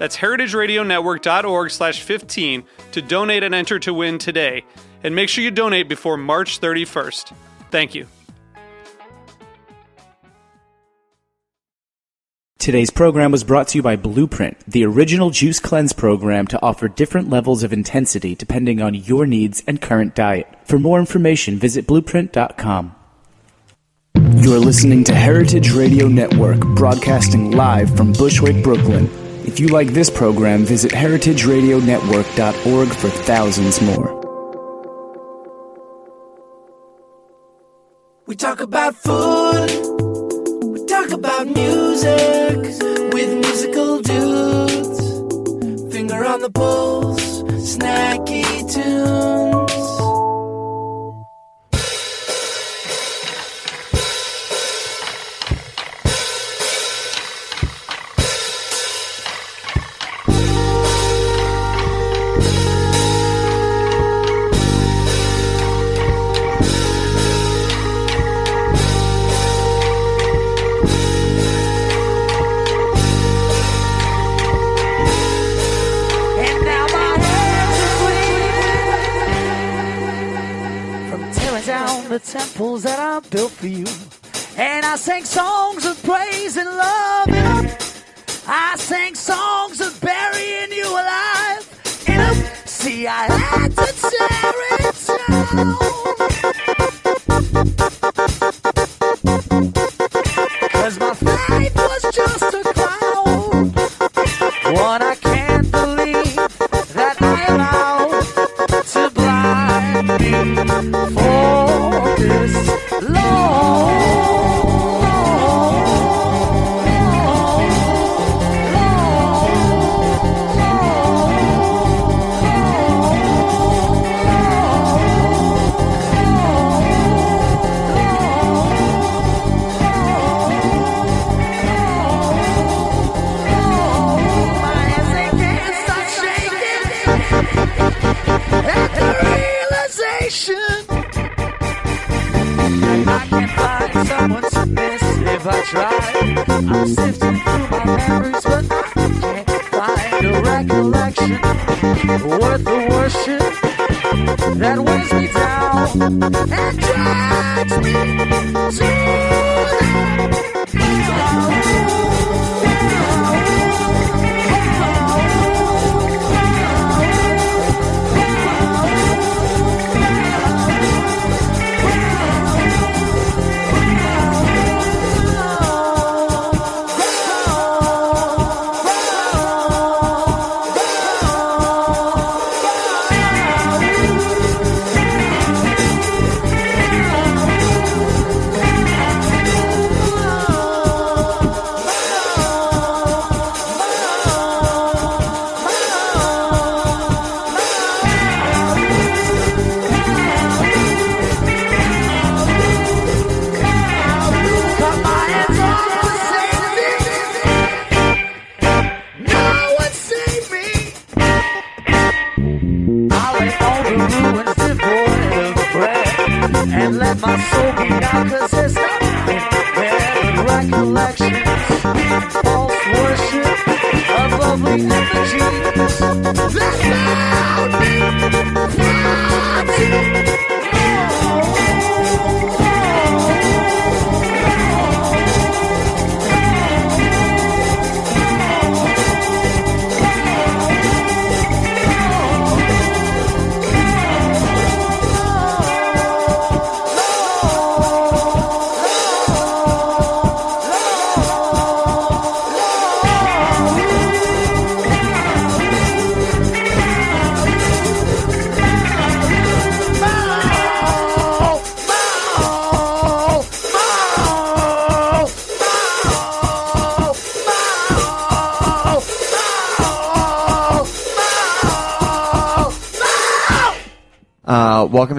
That's heritageradionetwork.org slash 15 to donate and enter to win today. And make sure you donate before March 31st. Thank you. Today's program was brought to you by Blueprint, the original juice cleanse program to offer different levels of intensity depending on your needs and current diet. For more information, visit blueprint.com. You're listening to Heritage Radio Network, broadcasting live from Bushwick, Brooklyn. If you like this program, visit heritageradionetwork.org for thousands more. We talk about food. We talk about music with musical dudes. Finger on the pulse, snacky tunes. The temples that I built for you. And I sang songs of praise and love. And up. I sang songs of burying you alive. And up. See, I had to tear it down.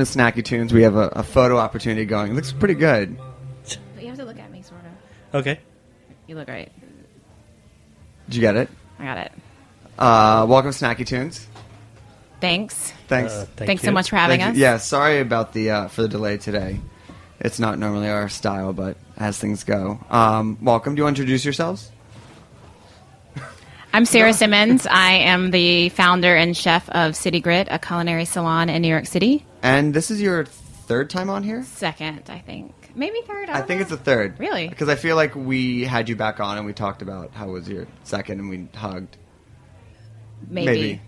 Snacky Tunes. We have a, a photo opportunity going. It looks pretty good. But you have to look at me, sort of. Okay. You look right. Did you get it? I got it. Uh, welcome Snacky Tunes. Thanks. Thanks. Uh, thank Thanks you. so much for having Thank us. you. Yeah, sorry about the uh, for the delay today. It's not normally our style, but as things go, um, welcome. Do you want to introduce yourselves? I'm Sarah Simmons. I am the founder and chef of City Grit, a culinary salon in New York City. And this is your third time on here. Second, I think. Maybe third. I, I think know. it's the third. Really? Because I feel like we had you back on and we talked about how was your second and we hugged. Maybe. Maybe.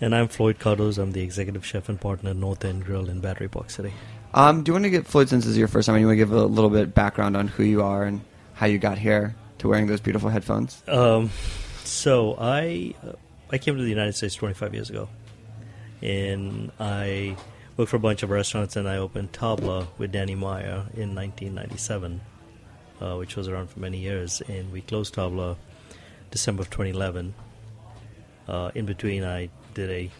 And I'm Floyd Cardoz. I'm the executive chef and partner at North End Grill in Battery Park City. Um, do you want to get Floyd since this is your first time? You want to give a little bit background on who you are and how you got here to wearing those beautiful headphones? Um, so I uh, I came to the United States 25 years ago, and I worked for a bunch of restaurants, and I opened Tabla with Danny Meyer in 1997, uh, which was around for many years, and we closed Tabla December of 2011. Uh, in between, I did a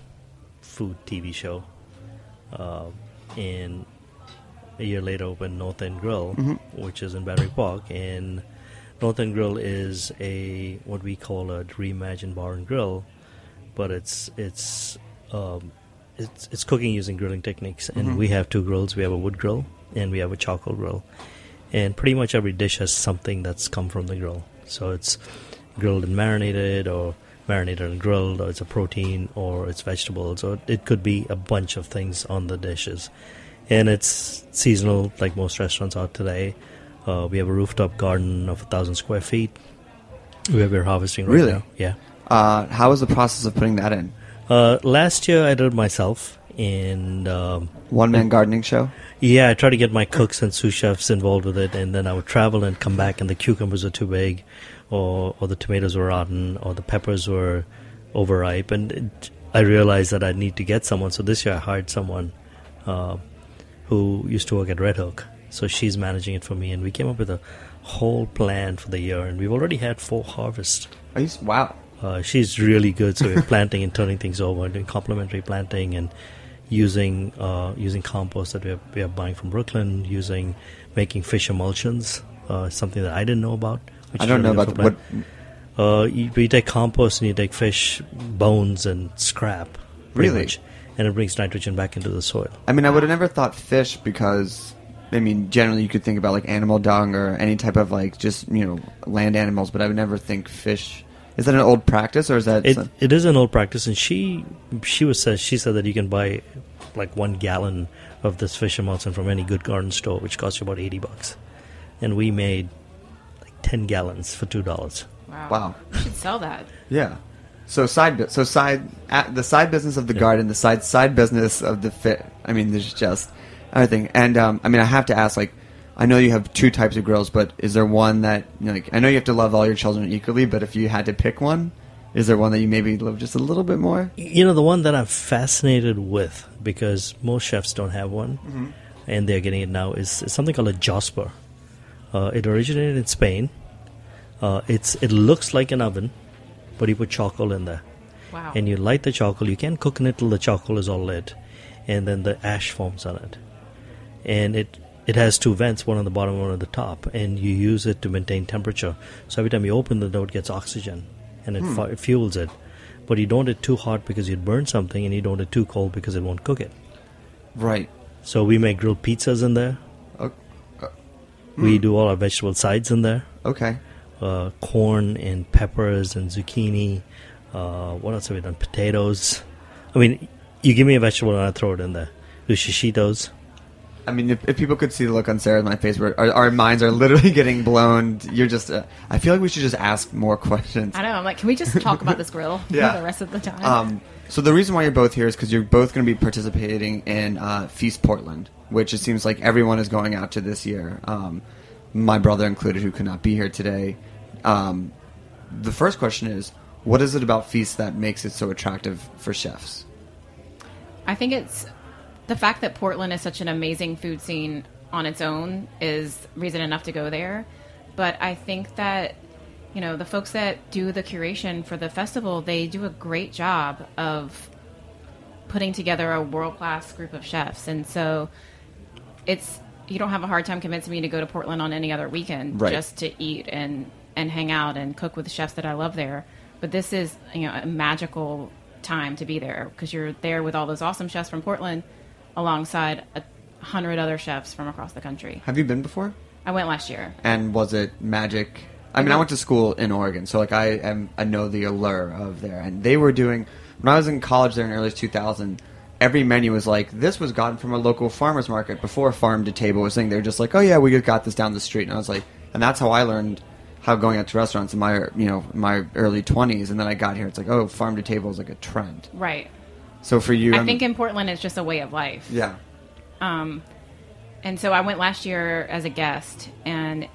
food TV show, uh, and a year later opened North End Grill, which is in Battery Park, and North End Grill is a what we call a reimagined bar and grill, but it's it's um, it's it's cooking using grilling techniques, and we have two grills. We have a wood grill and we have a charcoal grill, and pretty much every dish has something that's come from the grill. So it's grilled and marinated, or marinated and grilled, or it's a protein, or it's vegetables, or it could be a bunch of things on the dishes, and it's seasonal like most restaurants are today. Uh, we have a rooftop garden of a thousand square feet. We have we're harvesting right Really? now. Yeah. Uh, how was the process of putting that in? Uh, last year I did it myself, and um, One man gardening show. yeah, I tried to get my cooks and sous chefs involved with it, and then I would travel and come back, and the cucumbers were too big, or or the tomatoes were rotten, or the peppers were overripe, and it, I realized that I need to get someone. So this year I hired someone uh, who used to work at Red Hook, so she's managing it for me, and we came up with a whole plan for the year, and we've already had four harvests. You, wow. Uh, she's really good. So we're planting and turning things over, doing complementary planting and using uh, using compost that we are, we are buying from Brooklyn, using making fish emulsions, uh, something that I didn't know about. I don't know about good the, for what. Uh, you, you take compost and you take fish bones and scrap, Really? much, and it brings nitrogen back into the soil. I mean, I would have never thought fish because, I mean, generally you could think about like animal dung or any type of like just you know land animals, but I would never think fish. Is that an old practice or is that? It, some- it is an old practice, and she she was said she said that you can buy like one gallon of this fish emulsion from any good garden store, which costs you about eighty bucks, and we made like ten gallons for two dollars. Wow. Wow. You should sell that. Yeah. So side, bu- so side, at the side business of the garden, the side side business of the fit. I mean, there's just everything. And um, I mean, I have to ask, like, I know you have two types of grills, but is there one that, you know, like, I know you have to love all your children equally, but if you had to pick one, is there one that you maybe love just a little bit more? You know, the one that I'm fascinated with because most chefs don't have one, and they're getting it now is, is something called a Josper. Uh, it originated in Spain. Uh, it's it looks like an oven, but you put charcoal in there. Wow. and you light the charcoal. You can't cook in it till the charcoal is all lit, and then the ash forms on it. And it it has two vents, one on the bottom, one on the top, and you use it to maintain temperature. So every time you open the door, it gets oxygen, and it, fu- it fuels it. But you don't want it too hot because you'd burn something, and you don't want it too cold because it won't cook it. Right. So we make grilled pizzas in there. O- We do all our vegetable sides in there. Okay. uh, corn and peppers and zucchini. Uh, what else have we done? Potatoes. I mean, you give me a vegetable and I throw it in there. Do shishitos. I mean, if, if people could see the look on Sarah's my face, where our, our minds are literally getting blown. You're just. Uh, I feel like we should just ask more questions. I don't know. I'm like, can we just talk about this grill Yeah. for the rest of the time? Um, so the reason why you're both here is because you're both going to be participating in uh, Feast Portland, which it seems like everyone is going out to this year. Um, my brother included, who could not be here today. Um, the first question is, what is it about Feast that makes it so attractive for chefs? I think it's the fact that Portland is such an amazing food scene on its own is reason enough to go there. But I think that you know the folks that do the curation for the festival, they do a great job of putting together a world class group of chefs, and so it's you don't have a hard time convincing me to go to Portland on any other weekend Right. just to eat and and hang out and cook with the chefs that I love there. But this is you know a magical time to be there because you're there with all those awesome chefs from Portland, alongside a hundred other chefs from across the country. Have you been before? I went last year. And was it magic? I mean, I went to school in Oregon, so like I am, I know the allure of there. And they were doing when I was in college there in the early 2000. Every menu was like this was gotten from a local farmers market before farm to table was thing. They were just like, oh yeah, we just got this down the street, and I was like, and that's how I learned how going out to restaurants in my you know my early 20s. And then I got here, it's like, oh, farm to table is like a trend. Right. So for you, I I'm- think in Portland it's just a way of life. yeah, Um, and so I went last year as a guest and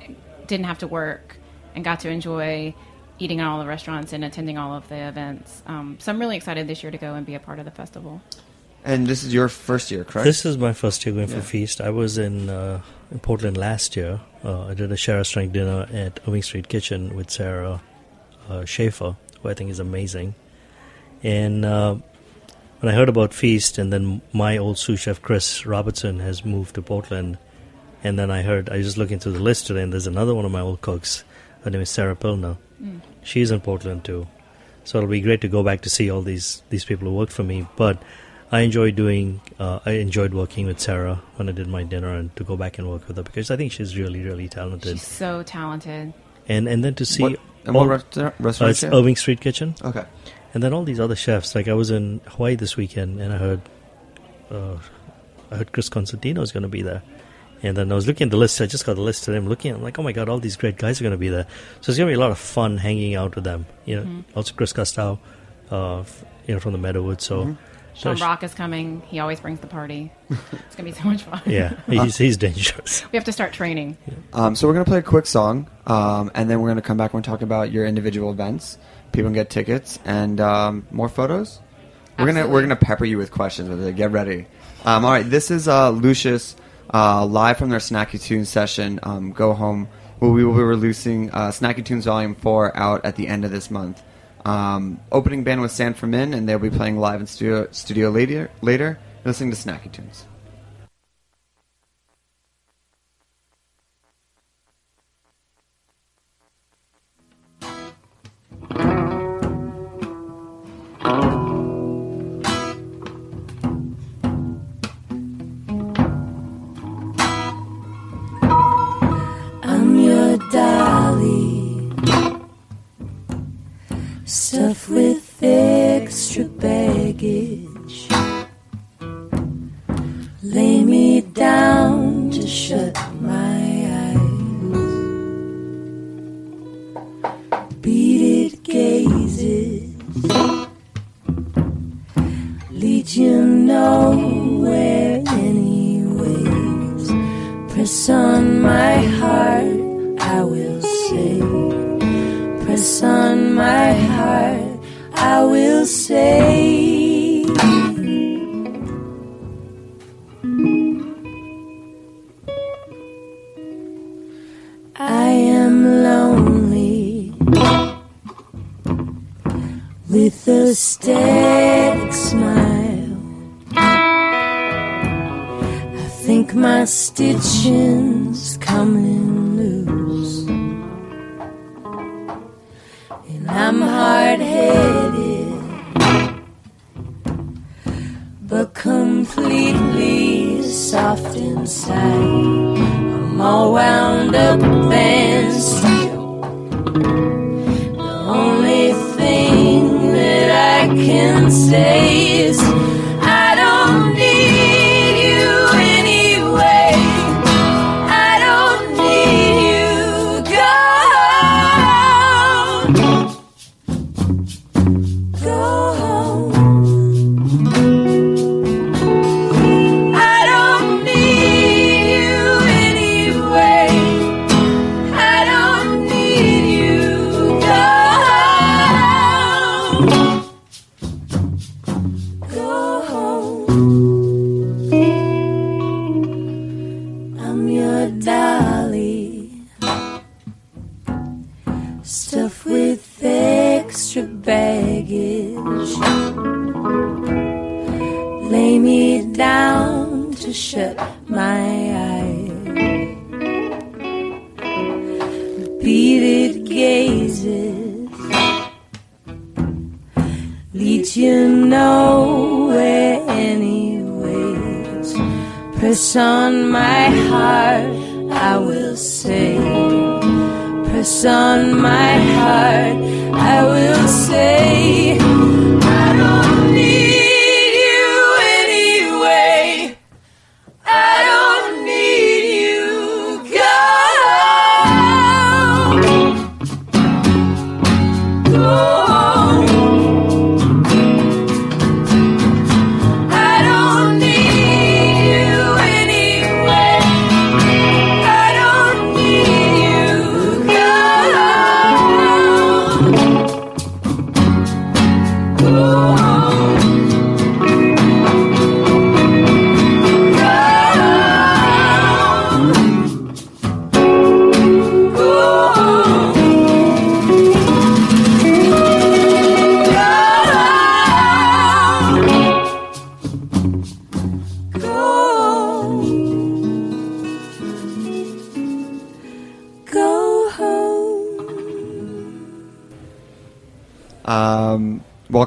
didn't have to work and got to enjoy eating at all the restaurants and attending all of the events. Um, so I'm really excited this year to go and be a part of the festival. and this is your first year, correct? This is my first year going Yeah. for Feast. I was in, uh, in Portland last year. Uh, I did a share restaurant dinner at Irving Street Kitchen with Sarah uh, Schafer, who I think is amazing. And uh, when I heard about Feast, and then my old sous chef Chris Robertson has moved to Portland, and then I heard I was just looking through the list today, and there's another one of my old cooks. Her name is Sarah Pilner. She's in Portland too, so it'll be great to go back to see all these these people who worked for me. But I enjoy doing. Uh, I enjoyed working with Sarah when I did my dinner, and to go back and work with her because I think she's really, really talented. She's so talented. And and then to see What, and all- what restaurant? uh, restaurant it's? Irving Street Kitchen, Okay. And then all these other chefs. Like I was in Hawaii this weekend, and I heard, uh, I heard Chris Cosentino is going to be there. And then I was looking at the list. I just got the list today. I'm looking. I'm like, oh my god, all these great guys are going to be there. So it's going to be a lot of fun hanging out with them. You know, also Chris Kostow, uh, you know, from the Meadowood. So, so Sean sh- Brock is coming. He always brings the party. it's going to be so much fun. yeah, he's he's dangerous. We have to start training. Um, so we're gonna play a quick song, um, and then we're gonna come back and talk about your individual events. People can get tickets and um, more photos. We're gonna we're gonna pepper you with questions. With it. Get ready. Um, all right, this is uh, Lucius uh, live from their Snacky Tunes session. Um, Go home. Where we will be releasing uh, Snacky Tunes Volume Four out at the end of this month. Um, opening band was San Fermin, and they'll be playing live in studio studio later. Later, listening to Snacky Tunes. Soft inside. I'm all wound up and still. The only thing that I can say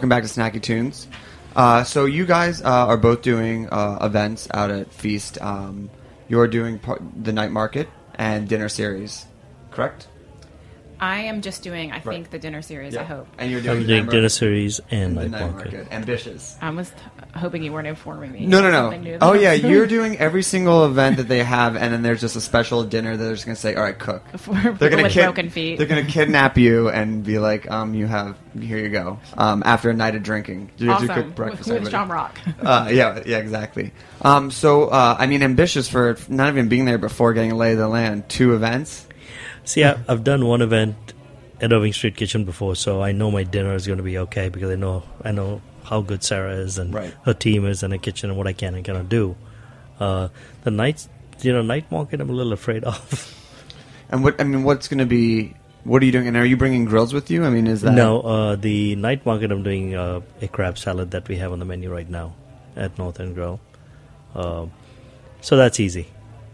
welcome back to Snacky Tunes. Uh, so you guys uh, are both doing uh, events out at Feast. Um, you're doing par- the night market and dinner series, correct? I am just doing, I think, the dinner series. I hope. And you're doing I'm doing dinner series and and the night night market. market. Ambitious. I was t- hoping you weren't informing me. No, no, no. Oh yeah, you're doing every single event that they have, and then there's just a special dinner that they're just gonna say, "All right, cook." They're gonna with kid- broken feet. They're gonna kidnap you and be like, "Um, you have here you go." Um, after a night of drinking, you have to awesome. cook breakfast. with everybody. Sean Brock. uh, yeah, yeah, exactly. Um, so, uh, I mean, ambitious for not even being there before getting a lay of the land. Two events. See, I, I've done one event at Irving Street Kitchen before, so I know my dinner is going to be okay because I know I know how good Sarah is and Right. her team is in the kitchen and what I can and cannot do. Uh, the night, you know, night market, I'm a little afraid of. And what I mean, what's going to be? What are you doing? And are you bringing grills with you? I mean, is that no, uh, the night market, I'm doing uh, a crab salad that we have on the menu right now at North End Grill. Um, so that's easy.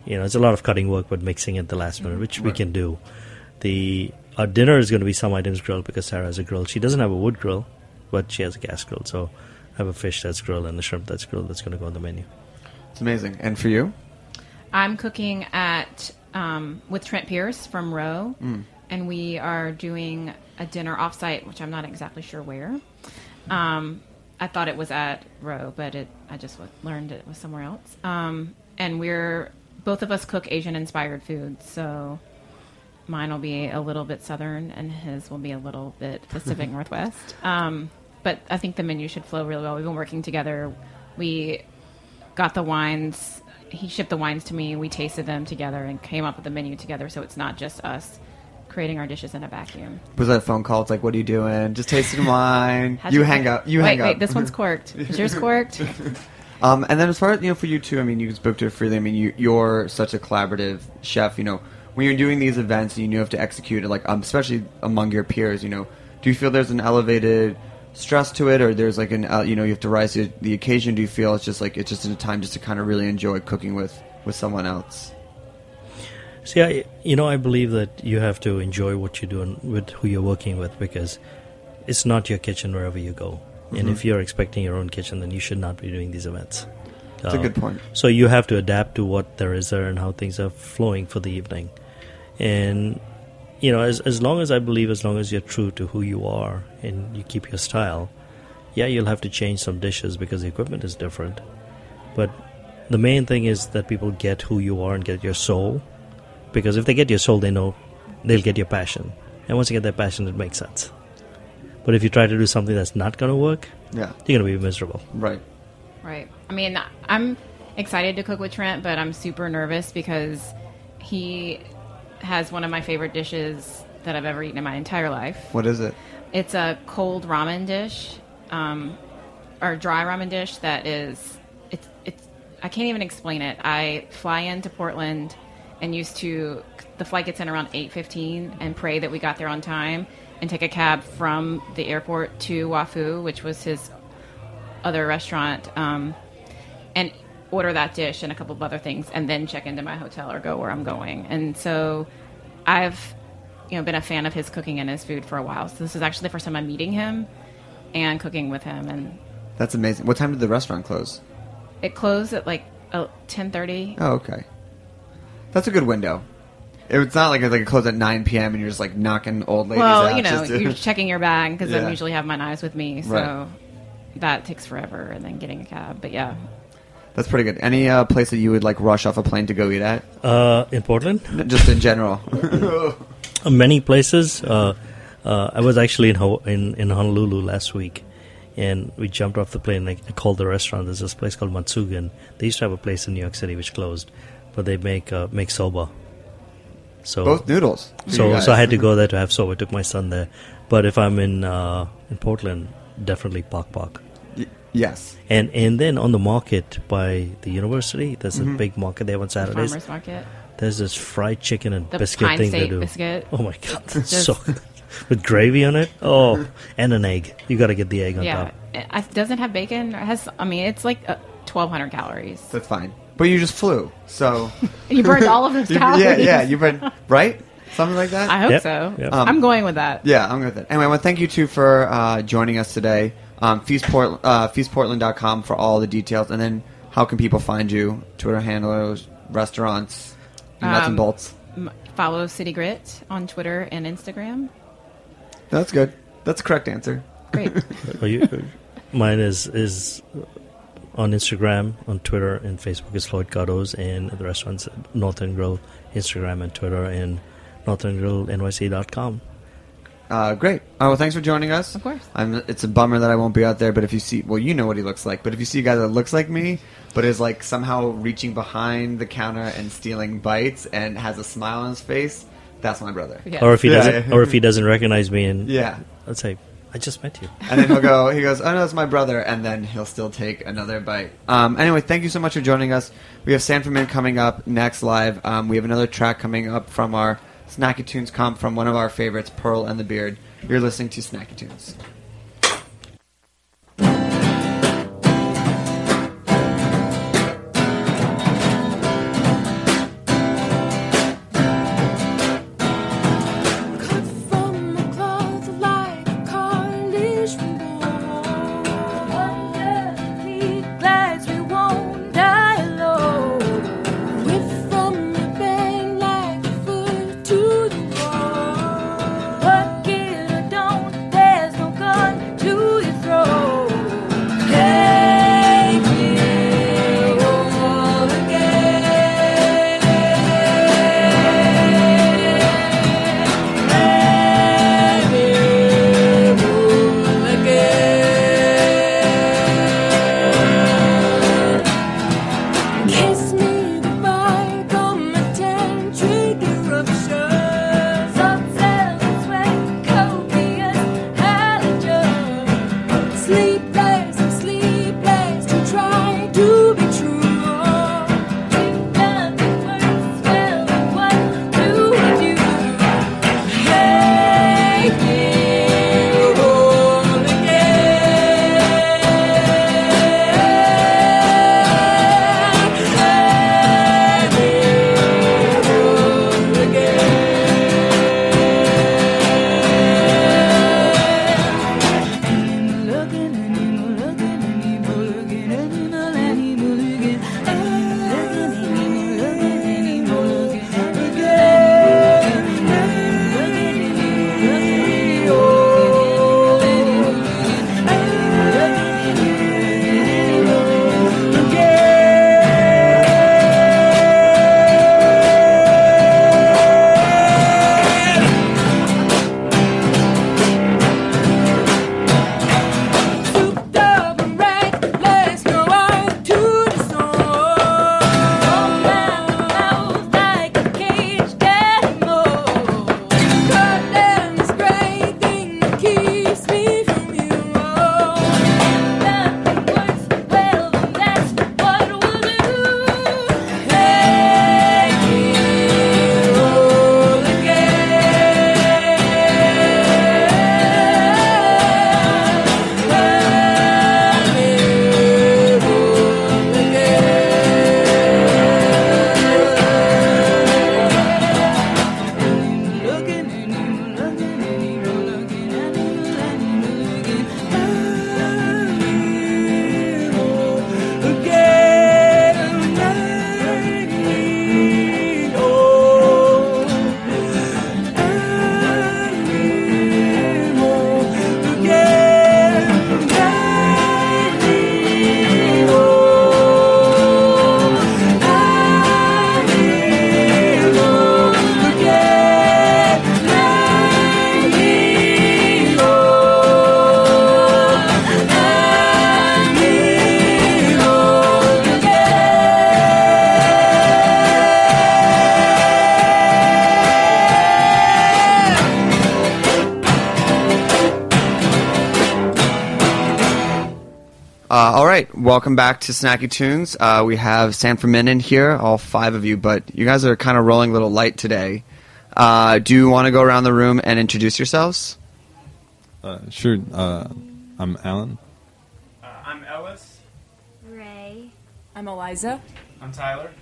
You know, it's a lot of cutting work, but mixing at the last minute, which we can do. The our dinner is going to be some items grilled because Sarah has a grill. She doesn't have a wood grill, but she has a gas grill. So I have a fish that's grilled and a shrimp that's grilled that's going to go on the menu. It's amazing. And for you, I'm cooking at um, with Trent Pierce from Roe, Mm. and we are doing a dinner offsite, which I'm not exactly sure where. Um, I thought it was at Roe, but it I just learned it was somewhere else. Um, and we're both of us cook Asian inspired food, so mine will be a little bit southern, and his will be a little bit Pacific Northwest. Um, but I think the menu should flow really well. We've been working together. We got the wines. He shipped the wines to me. We tasted them together and came up with the menu together. So it's not just us creating our dishes in a vacuum. was that a phone call? It's like, what are you doing? Just tasting wine. You hang up. You wait, hang wait, up. this one's corked. Is yours corked? Um, and then as far as you know, for you too, I mean, you can spoke to it freely. I mean, you, you're such a collaborative chef. You know, when you're doing these events, and you have to execute it, like um, especially among your peers. You know, do you feel there's an elevated stress to it, or there's like an uh, you know you have to rise to the occasion? Do you feel it's just like it's just in a time just to kind of really enjoy cooking with with someone else? See, I, you know, I believe that you have to enjoy what you're doing with who you're working with because it's not your kitchen wherever you go. And if you're expecting your own kitchen, then you should not be doing these events. That's a Uh, good point. So you have to adapt to what there is there and how things are flowing for the evening. And you know, as as long as I believe, as long as you're true to who you are and you keep your style, yeah, you'll have to change some dishes because the equipment is different. But the main thing is that people get who you are and get your soul. Because if they get your soul, they know they'll get your passion. And once you get their passion, it makes sense. But if you try to do something that's not going to work, Yeah, you're going to be miserable. right. Right. I mean, I'm excited to cook with Trent, but I'm super nervous because he has one of my favorite dishes that I've ever eaten in my entire life. What is it? It's a cold ramen dish, um, or dry ramen dish that is it's it's I can't even explain it. I fly into Portland and used to the flight gets in around eight fifteen and pray that we got there on time and take a cab from the airport to Wafu, which was his other restaurant. Um, order that dish and a couple of other things, and then check into my hotel or go where I'm going. And so, I've you know been a fan of his cooking and his food for a while. So this is actually the first time I'm meeting him and cooking with him. And That's amazing. What time did the restaurant close? it closed at like uh, ten thirty. Oh, okay. That's a good window. It's not like it's like it closed at 9 p.m. and you're just like knocking old ladies Well, out. you know, to- you're checking your bag because Yeah. I usually have my knives with me, so Right. that takes forever, and then getting a cab. But yeah, That's pretty good. Any uh, place that you would like rush off a plane to go eat at? Uh, in Portland, Just in general. Uh, many places. Uh, uh, I was actually in, Ho- in in Honolulu last week, and we jumped off the plane. I I called the restaurant. There's this place called Matsugen. They used to have a place in New York City which closed, but they make uh, make soba. So Both noodles. so so I had to go there to have soba. I took my son there. But if I'm in uh, in Portland, definitely Pok Pok. Y- yes. And and then on the market by the university, there's Mm-hmm. a big market there on Saturdays. farmers market. There's this fried chicken and The biscuit pine thing they do. biscuit. Oh my god, that's Just- so good. with gravy on it. Oh, and an egg. You got to get the egg on Yeah, top. it it doesn't have bacon. It has. I mean, it's like uh, 1,200 calories. That's fine. But you just flew. So. You burned all of those calories. yeah, yeah. you burned. Right? Something like that? I hope Yep, so. yep. Um, I'm going with that. Yeah, I'm good with it. Anyway, well, thank you two for uh, joining us today. Um, Feastport, uh, feastportland.com for all the details. And then how can people find you? Twitter handles, restaurants, nuts and Um, bolts. M- Follow City Grit on Twitter and Instagram. That's good. That's a correct answer. Great. You, mine is is on Instagram, on Twitter, and Facebook is Floyd Cardoz, and the restaurants North End Grill, Instagram and Twitter, and northendgrillnyc.com. Uh, great. Oh, well, thanks for joining us. Of course. I'm, it's a bummer that I won't be out there, but if you see, well, you know what he looks like, but if you see a guy that looks like me, but is like somehow reaching behind the counter and stealing bites and has a smile on his face, that's my brother. Yeah. Or if he Yeah, doesn't, yeah. or if he doesn't recognize me, and Yeah. let's say I just met you. And then he'll go, he goes, oh no, it's my brother, and then he'll still take another bite. Um, anyway, thank you so much for joining us. We have San Fermin coming up next live. Um, we have another track coming up from our Snacky Tunes comp from one of our favorites, Pearl and the Beard. You're listening to Snacky Tunes. Right, welcome back to Snacky Tunes. Uh, we have San Fermin in here, all five of you, but you guys are kind of rolling a little light today. Uh, do you want to go around the room and introduce yourselves? Uh, sure. Uh, I'm Alan. I'm Ellis. Ray. I'm Eliza. I'm Tyler.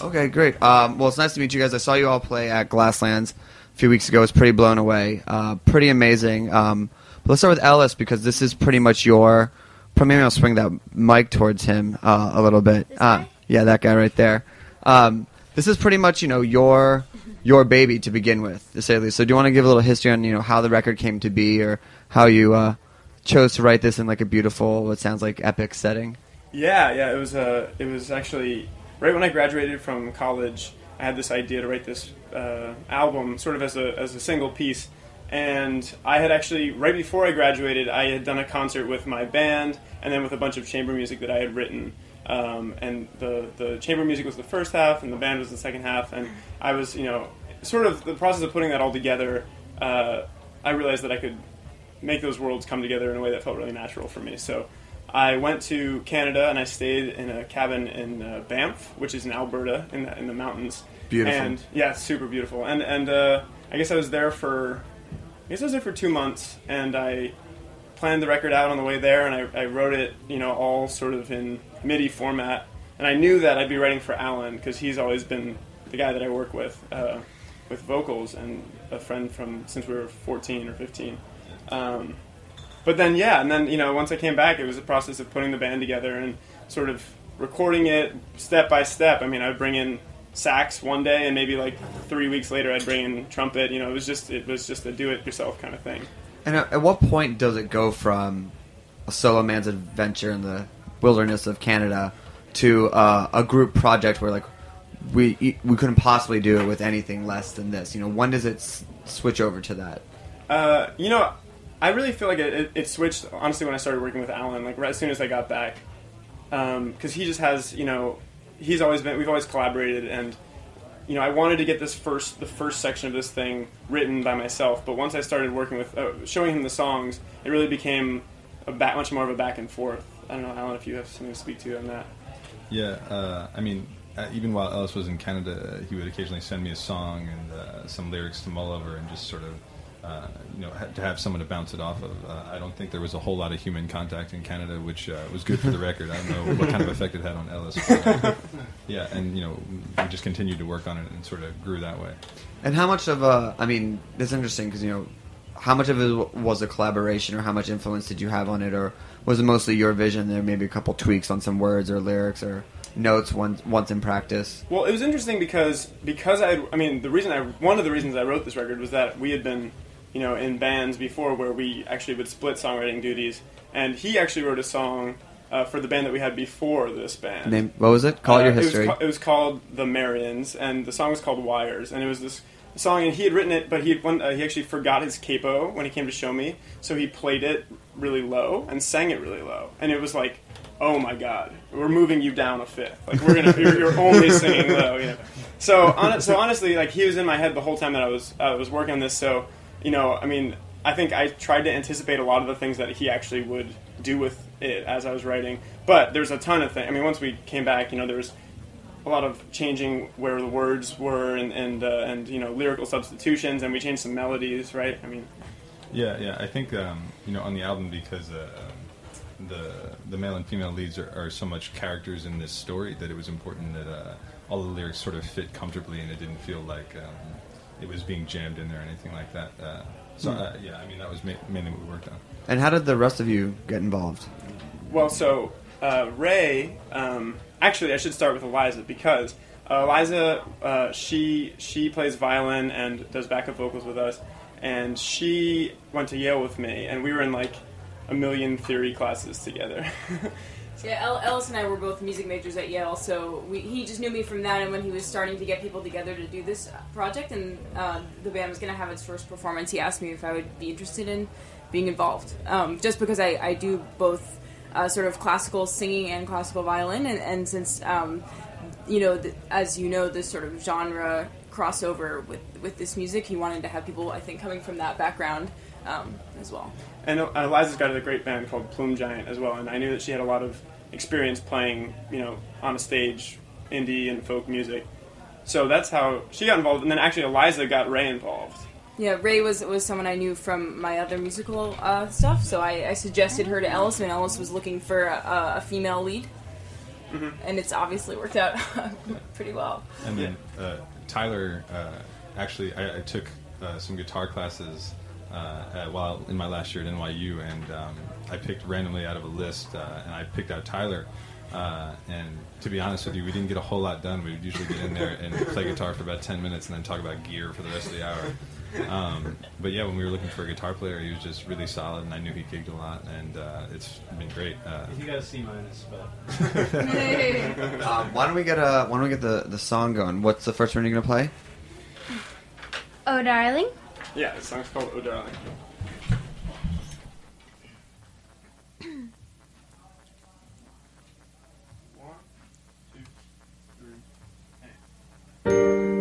Okay, great. Um, well, it's nice to meet you guys. I saw you all play at Glasslands a few weeks ago. I was pretty blown away. Uh, pretty amazing. Um, but let's start with Ellis because this is pretty much your. Maybe I'll swing that mic towards him uh, a little bit. Uh, yeah, that guy right there. Um, this is pretty much you know your your baby to begin with, to say the least. So, do you want to give a little history on you know how the record came to be, or how you uh, chose to write this in like a beautiful, what sounds like epic setting? Yeah, yeah. It was uh, it was actually right when I graduated from college. I had this idea to write this uh, album, sort of as a as a single piece. And I had actually right before I graduated, I had done a concert with my band, and then with a bunch of chamber music that I had written. Um, and the the chamber music was the first half, and the band was the second half. And I was, you know, sort of the process of putting that all together. Uh, I realized that I could make those worlds come together in a way that felt really natural for me. So I went to Canada and I stayed in a cabin in uh, Banff, which is in Alberta in the, in the mountains. Beautiful. And yeah, it's super beautiful. And and uh, I guess I was there for I guess I was there for two months, and I planned the record out on the way there, and I, I wrote it, you know, all sort of in MIDI format. And I knew that I'd be writing for Alan because he's always been the guy that I work with uh, with vocals and a friend from since we were 14 or 15. Um, but then yeah, and then you know once I came back, it was a process of putting the band together and sort of recording it step by step. I mean, I would bring in sax one day, and maybe like three weeks later, I'd bring in trumpet. You know, it was just it was just a do-it-yourself kind of thing. And at, at what point does it go from a solo man's adventure in the wilderness of Canada to uh, a group project where like we we couldn't possibly do it with anything less than this? You know, when does it s- switch over to that? Uh, you know, I really feel like it, it, it switched honestly when I started working with Alan. Like right as soon as I got back, because he just has you know he's always been we've always collaborated and you know I wanted to get this first the first section of this thing written by myself. But once I started working with uh, showing him the songs, it really became a back, much more of a back and forth. I don't know, Alan, if you have something to speak to on that. Yeah, uh, I mean, uh, even while Ellis was in Canada, uh, he would occasionally send me a song and uh, some lyrics to mull over and just sort of, uh, you know, ha- to have someone to bounce it off of. Uh, I don't think there was a whole lot of human contact in Canada, which uh, was good for the record. I don't know what kind of effect it had on Ellis. But, uh, yeah, and you know, we just continued to work on it and sort of grew that way. And how much of a I mean, it's interesting because you know, how much of it was a collaboration, or how much influence did you have on it, or was it mostly your vision? There maybe a couple tweaks on some words or lyrics or notes once once in practice. Well, it was interesting because because I I mean the reason I one of the reasons I wrote this record was that we had been you know in bands before where we actually would split songwriting duties, and he actually wrote a song uh, for the band that we had before this band. Name what was it? Call Uh, your history. It was, ca- it was called The Marians, and the song was called Wires, and it was this song, and he had written it, but he had one, uh, he actually forgot his capo when he came to show me, so he played it really low and sang it really low, and it was like, oh my god, we're moving you down a fifth, like we're gonna, you're, you're only singing low, you know. So, hon- so honestly, like he was in my head the whole time that I was I was working on this, so you know, I mean, I think I tried to anticipate a lot of the things that he actually would do with it as I was writing. But there's a ton of things. I mean, once we came back, you know, there was a lot of changing where the words were and and uh, and you know lyrical substitutions, and we changed some melodies, right? I mean, Yeah, yeah. I think um, you know on the album because uh, the the male and female leads are, are so much characters in this story that it was important that uh, all the lyrics sort of fit comfortably and it didn't feel like um, it was being jammed in there or anything like that. Uh, so Hmm. uh, yeah, I mean that was ma- mainly what we worked on. And how did the rest of you get involved? Well, so uh, Rae, um, actually, I should start with Eliza because uh, Eliza, uh, she she plays violin and does backup vocals with us, and she went to Yale with me, and we were in like a million theory classes together. Yeah, El- Ellis and I were both music majors at Yale, so we, he just knew me from that. And when he was starting to get people together to do this project, and uh, the band was going to have its first performance, he asked me if I would be interested in being involved. Um, just because I, I do both uh, sort of classical singing and classical violin, and, and since um, you know, th- as you know, this sort of genre crossover with with this music, he wanted to have people, I think, coming from that background um, as well. And Eliza's got a great band called Plume Giant as well, and I knew that she had a lot of experience playing, you know, on a stage, indie and folk music. So that's how she got involved, and then actually Eliza got Rae involved. Yeah, Rae was was someone I knew from my other musical uh, stuff, so I, I suggested her to Ellis when Ellis was looking for a, a female lead, and it's obviously worked out pretty well. And then uh, Tyler, uh, actually, I, I took uh, some guitar classes uh, while in my last year at NYU, and um, I picked randomly out of a list, uh, and I picked out Tyler. Uh, and to be honest with you, we didn't get a whole lot done. We would usually get in there and play guitar for about 10 minutes and then talk about gear for the rest of the hour. Um, but yeah, when we were looking for a guitar player, he was just really solid, and I knew he gigged a lot, and uh, it's been great. Uh, You got a C minus, but Um, why don't we get a Why don't we get the the song going? What's the first one you're gonna play? Oh, darling. Yeah, the song's called "Oh Darling." Three, I've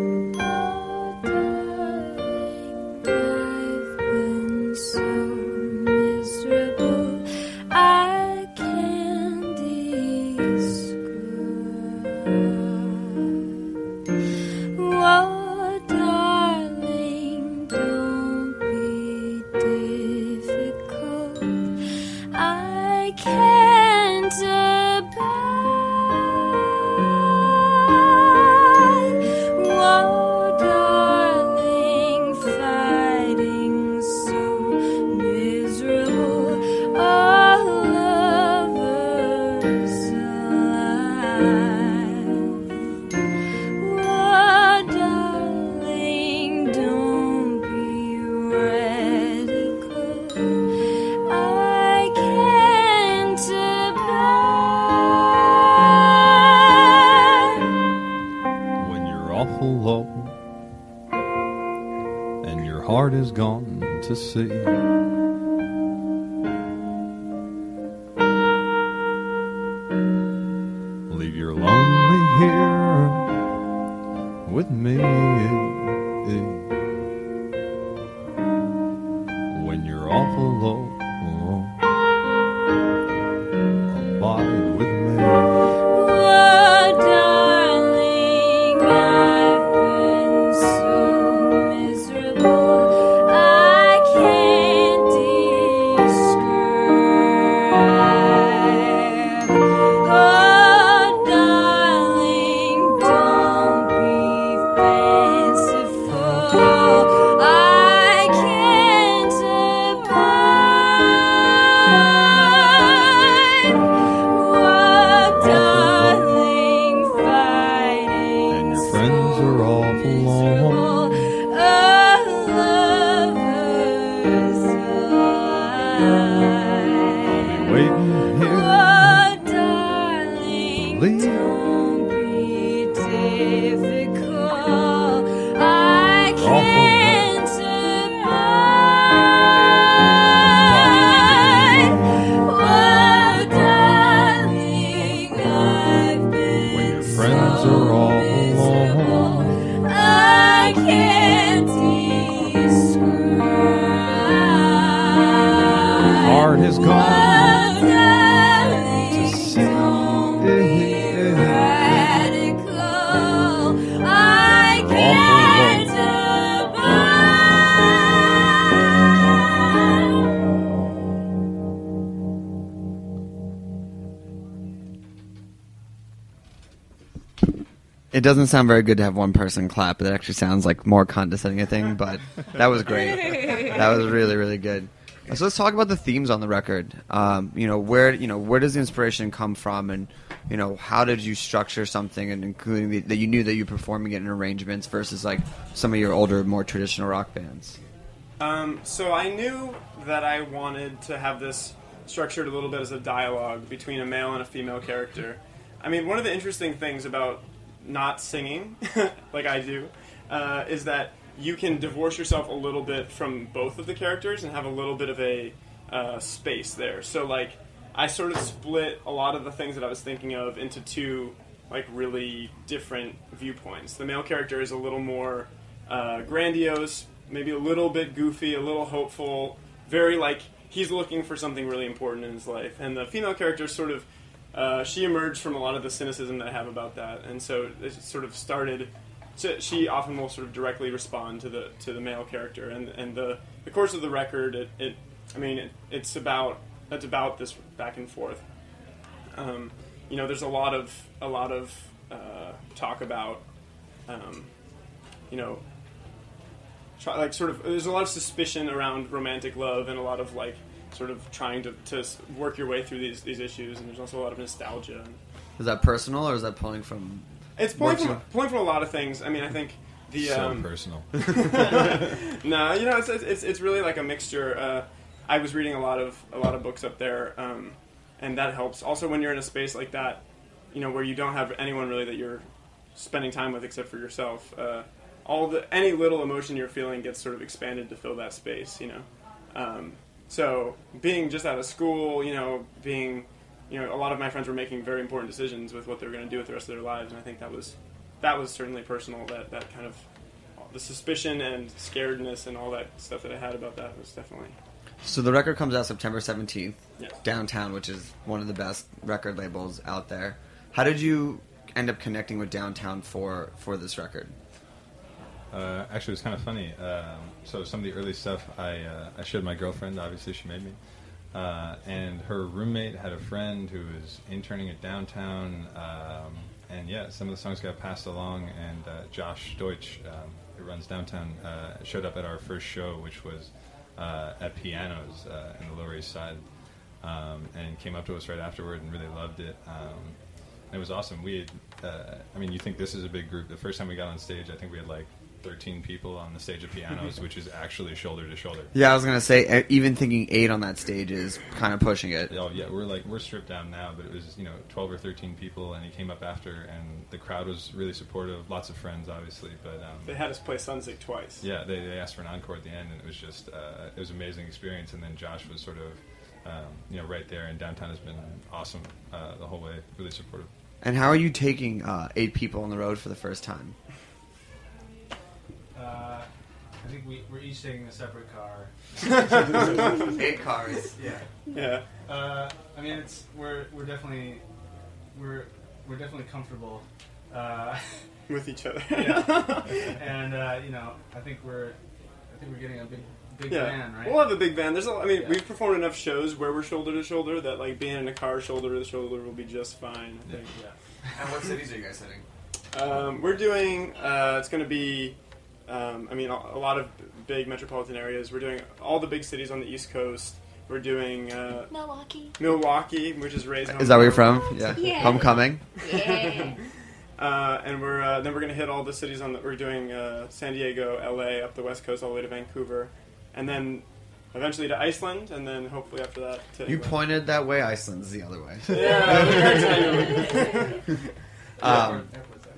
heart is gone to sea. It doesn't sound very good to have one person clap. It actually sounds like more condescending a thing, but that was great. that was really really good. So let's talk about the themes on the record. Um, you know where you know where does the inspiration come from, and you know how did you structure something, and including the, that you knew that you were performing it in arrangements versus like some of your older, more traditional rock bands. Um, so I knew that I wanted to have this structured a little bit as a dialogue between a male and a female character. I mean, one of the interesting things about not singing, like I do, uh, is that you can divorce yourself a little bit from both of the characters and have a little bit of a uh, space there. So, like, I sort of split a lot of the things that I was thinking of into two, like, really different viewpoints. The male character is a little more uh, grandiose, maybe a little bit goofy, a little hopeful, very like he's looking for something really important in his life. And the female character is sort of uh, she emerged from a lot of the cynicism that I have about that, and so it sort of started. So she often will sort of directly respond to the to the male character, and and the the course of the record, it, it I mean, it, it's about it's about this back and forth. Um, you know, there's a lot of a lot of uh, talk about, um, you know, like sort of there's a lot of suspicion around romantic love and a lot of like sort of trying to, to work your way through these these issues and there's also a lot of nostalgia Is that personal or is that pulling from? it's pulling works from, pulling from a lot of things i mean i think the so um, personal. no, you know, it's, it's it's really like a mixture. Uh, I was reading a lot of a lot of books up there, um, and that helps. Also, when you're in a space like that, you know, where you don't have anyone really that you're spending time with except for yourself, uh, all the any little emotion you're feeling gets sort of expanded to fill that space. You know, um, so being just out of school, you know, being you know, a lot of my friends were making very important decisions with what they were going to do with the rest of their lives, and I think that was that was certainly personal. That that kind of the suspicion and scaredness and all that stuff that I had about that was definitely So the record comes out September seventeenth. Yes. Downtown, which is one of the best record labels out there. How did you end up connecting with Downtown for for this record? Uh, actually, it was kind of funny. Um, so some of the early stuff I uh, I showed my girlfriend. Obviously, she made me. Uh, and her roommate had a friend who was interning at downtown, um, and yeah, some of the songs got passed along. And uh, Josh Deutsch, um, who runs downtown, uh, showed up at our first show, which was uh, at Pianos in the Lower East Side, um, and came up to us right afterward and really loved it. Um, it was awesome. We, had, uh, I mean, you think this is a big group? The first time we got on stage, I think we had like 13 people on the stage of pianos, which is actually shoulder to shoulder. Yeah, I was gonna say e- even thinking eight on that stage is kind of pushing it. Oh yeah, we're like we're stripped down now, but it was you know 12 or 13 people, and he came up after, and the crowd was really supportive. Lots of friends, obviously, but um, they had us play Sonsick twice. yeah, they, they asked for an encore at the end, and it was just uh, it was an amazing experience. And then Josh was sort of um, you know right there, and downtown has been awesome uh, the whole way, really supportive. And how are you taking uh, eight people on the road for the first time? Uh, I think we, we're each taking a separate car. Eight cars. Yeah. Yeah. Uh, I mean, it's we're we're definitely we're we're definitely comfortable. Uh, with each other. yeah. And uh, you know, I think we're I think we're getting a big big yeah, van, right? we'll have a big van. There's, a, I mean, Yeah. we've performed enough shows where we're shoulder to shoulder that like being in a car shoulder to shoulder will be just fine. I think. Yeah. And what cities are you guys hitting? Um, we're doing. Uh, it's going to be. Um, I mean, a, a lot of big metropolitan areas. We're doing all the big cities on the East Coast. We're doing uh, Milwaukee. Milwaukee, which is Rae's Is that where you're from? Yeah. Yeah. Homecoming. Yeah. Uh, and we're uh, then we're gonna hit all the cities on the. We're doing uh, San Diego, L.A. up the west coast all the way to Vancouver, and then eventually to Iceland, and then hopefully after that to You England. pointed that way. Iceland's the other way. Yeah. Um,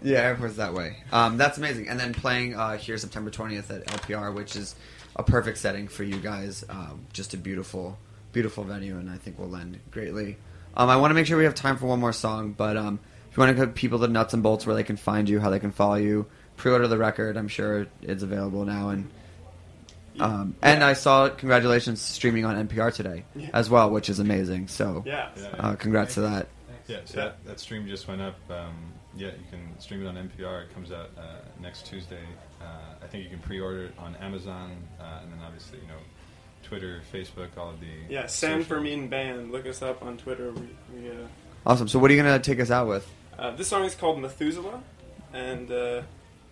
yeah, airport's that way. Um, that's amazing. And then playing uh, here September 20th at LPR, which is a perfect setting for you guys. Um, just a beautiful, beautiful venue, and I think will lend greatly. Um, I want to make sure we have time for one more song, but um, if you want to give people the nuts and bolts where they can find you, how they can follow you, pre-order the record. I'm sure it's available now, and um, and I saw congratulations streaming on NPR today Yeah. as well, which is amazing. So Yeah. uh, congrats to that. Yeah, so Yeah. That, that stream just went up. Um, yeah, you can stream it on NPR. It comes out uh, next Tuesday. Uh, I think you can pre-order it on Amazon, uh, and then obviously you know Twitter, Facebook, all of the Yeah, San social- Fermin Band. Look us up on Twitter. We, we, uh, Awesome. So what are you gonna take us out with? uh, this song is called Methuselah, and uh,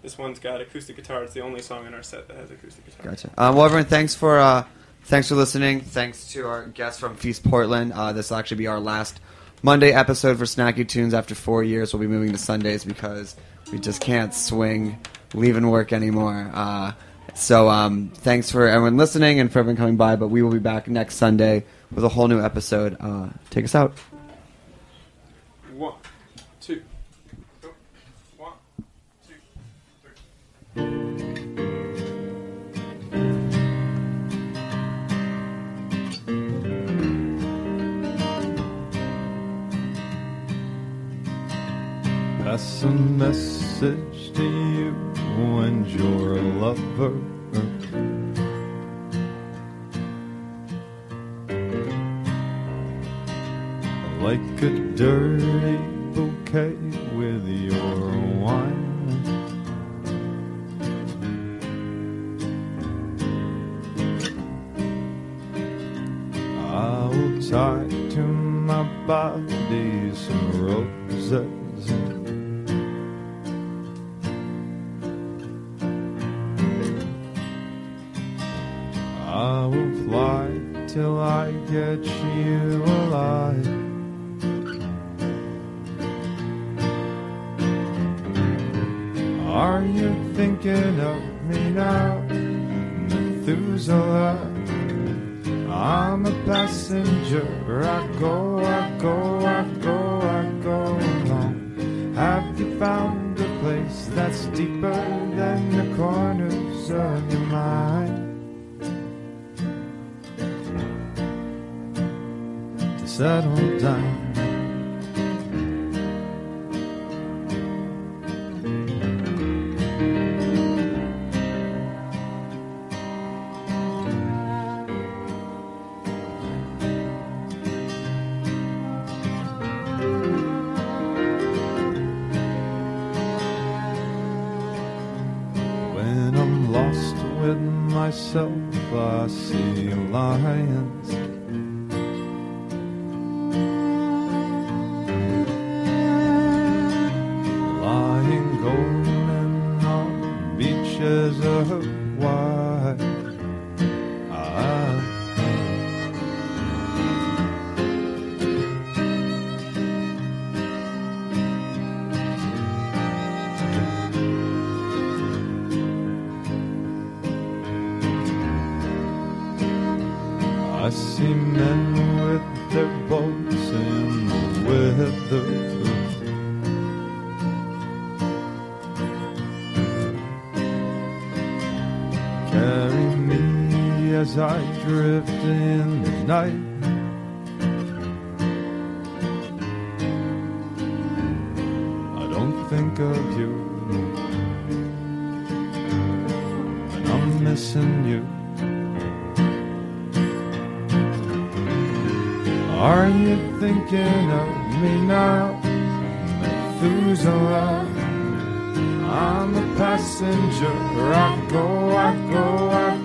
this one's got acoustic guitar. It's the only song in our set that has acoustic guitar. Gotcha. Um, well, everyone, thanks for uh, thanks for listening. Thanks to our guests from Feast Portland. Uh, this will actually be our last Monday episode for Snacky Tunes. After four years, we'll be moving to Sundays because we just can't swing leaving work anymore. Uh, so um, thanks for everyone listening and for everyone coming by. But we will be back next Sunday with a whole new episode. Uh, take us out. One, two, go. One, two, three. Pass a message to you and your lover. like a dirty bouquet with your wine. I will tie to my body some roses. Get you alive. Are you thinking of me now, Methuselah? I'm a passenger. I go, I go, I go, I go along. Have you found a place that's deeper than the corners of your settle down. When I'm lost with myself, I see as I drift in the night. I don't think of you. And I'm missing you. Are you thinking of me now, Methuselah? I'm a passenger. I go, I go, I go,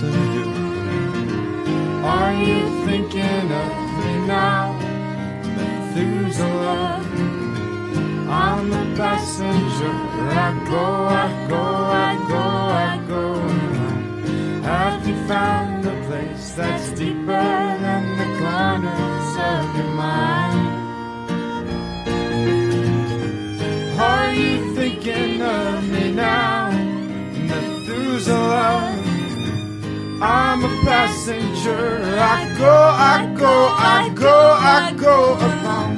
Missing you. Are you thinking of me now, Methuselah? I'm a passenger. I go, I go, I go, I go. Have you found a place that's deeper than the corners of your a passenger. I go, I go, I go, I go along. Have